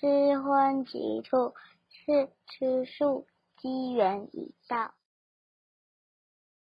吃荤即吐是吃素机缘已到。